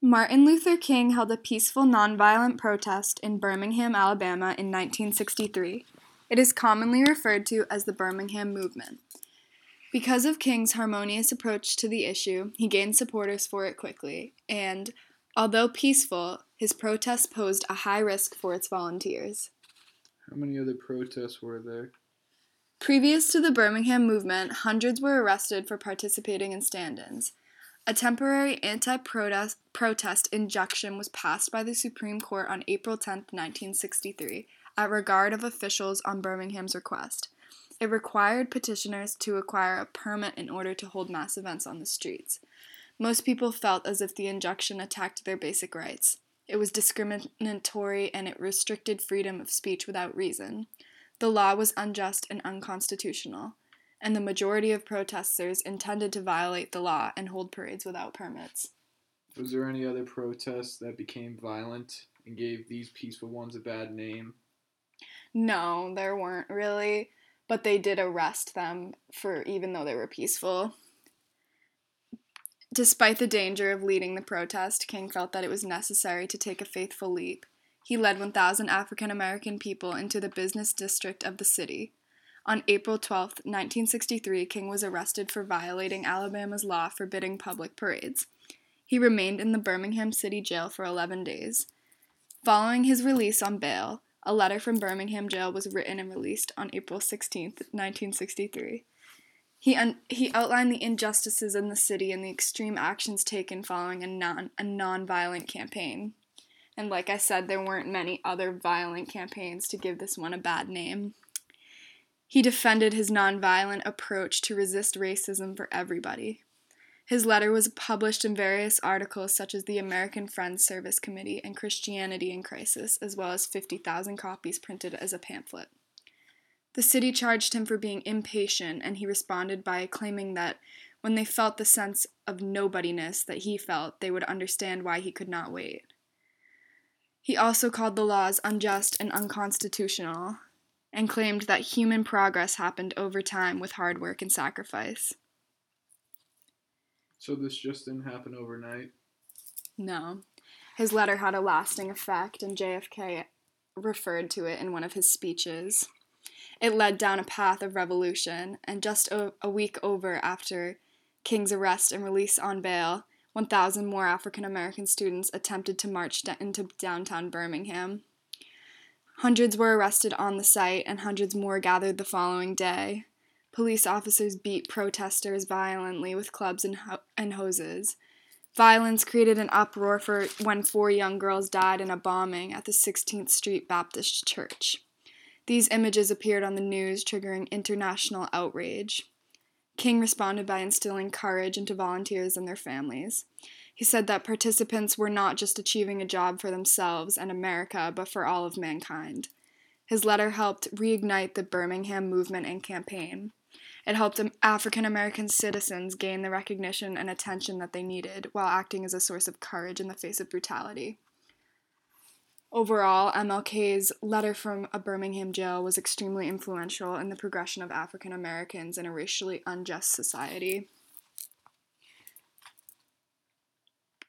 Martin Luther King held a peaceful nonviolent protest in Birmingham, Alabama in 1963. It is commonly referred to as the Birmingham Movement. Because of King's harmonious approach to the issue, he gained supporters for it quickly, and, although peaceful, his protest posed a high risk for its volunteers. How many other protests were there? Previous to the Birmingham movement, hundreds were arrested for participating in stand ins. A temporary anti protest injunction was passed by the Supreme Court on April 10, 1963, at regard of officials on Birmingham's request. It required petitioners to acquire a permit in order to hold mass events on the streets. Most people felt as if the injunction attacked their basic rights. It was discriminatory and it restricted freedom of speech without reason. The law was unjust and unconstitutional, and the majority of protesters intended to violate the law and hold parades without permits. Was there any other protests that became violent and gave these peaceful ones a bad name? No, there weren't really but they did arrest them for even though they were peaceful. Despite the danger of leading the protest, King felt that it was necessary to take a faithful leap. He led 1,000 African American people into the business district of the city. On April 12, 1963, King was arrested for violating Alabama's law forbidding public parades. He remained in the Birmingham City Jail for 11 days. Following his release on bail, a letter from Birmingham jail was written and released on April 16, 1963. He, un- he outlined the injustices in the city and the extreme actions taken following a, non- a non-violent campaign. And like I said, there weren't many other violent campaigns to give this one a bad name. He defended his nonviolent approach to resist racism for everybody. His letter was published in various articles such as the American Friends Service Committee and Christianity in Crisis, as well as 50,000 copies printed as a pamphlet. The city charged him for being impatient, and he responded by claiming that when they felt the sense of nobodiness that he felt, they would understand why he could not wait. He also called the laws unjust and unconstitutional, and claimed that human progress happened over time with hard work and sacrifice. So this just didn't happen overnight? No. His letter had a lasting effect, and JFK referred to it in one of his speeches. It led down a path of revolution, and just a, a week over after King's arrest and release on bail, 1,000 more African American students attempted to march into downtown Birmingham. Hundreds were arrested on the site, and hundreds more gathered the following day. Police officers beat protesters violently with clubs and, ho- and hoses. Violence created an uproar for when four young girls died in a bombing at the 16th Street Baptist Church. These images appeared on the news, triggering international outrage. King responded by instilling courage into volunteers and their families. He said that participants were not just achieving a job for themselves and America, but for all of mankind. His letter helped reignite the Birmingham movement and campaign. It helped African American citizens gain the recognition and attention that they needed while acting as a source of courage in the face of brutality. Overall, MLK's letter from a Birmingham jail was extremely influential in the progression of African Americans in a racially unjust society.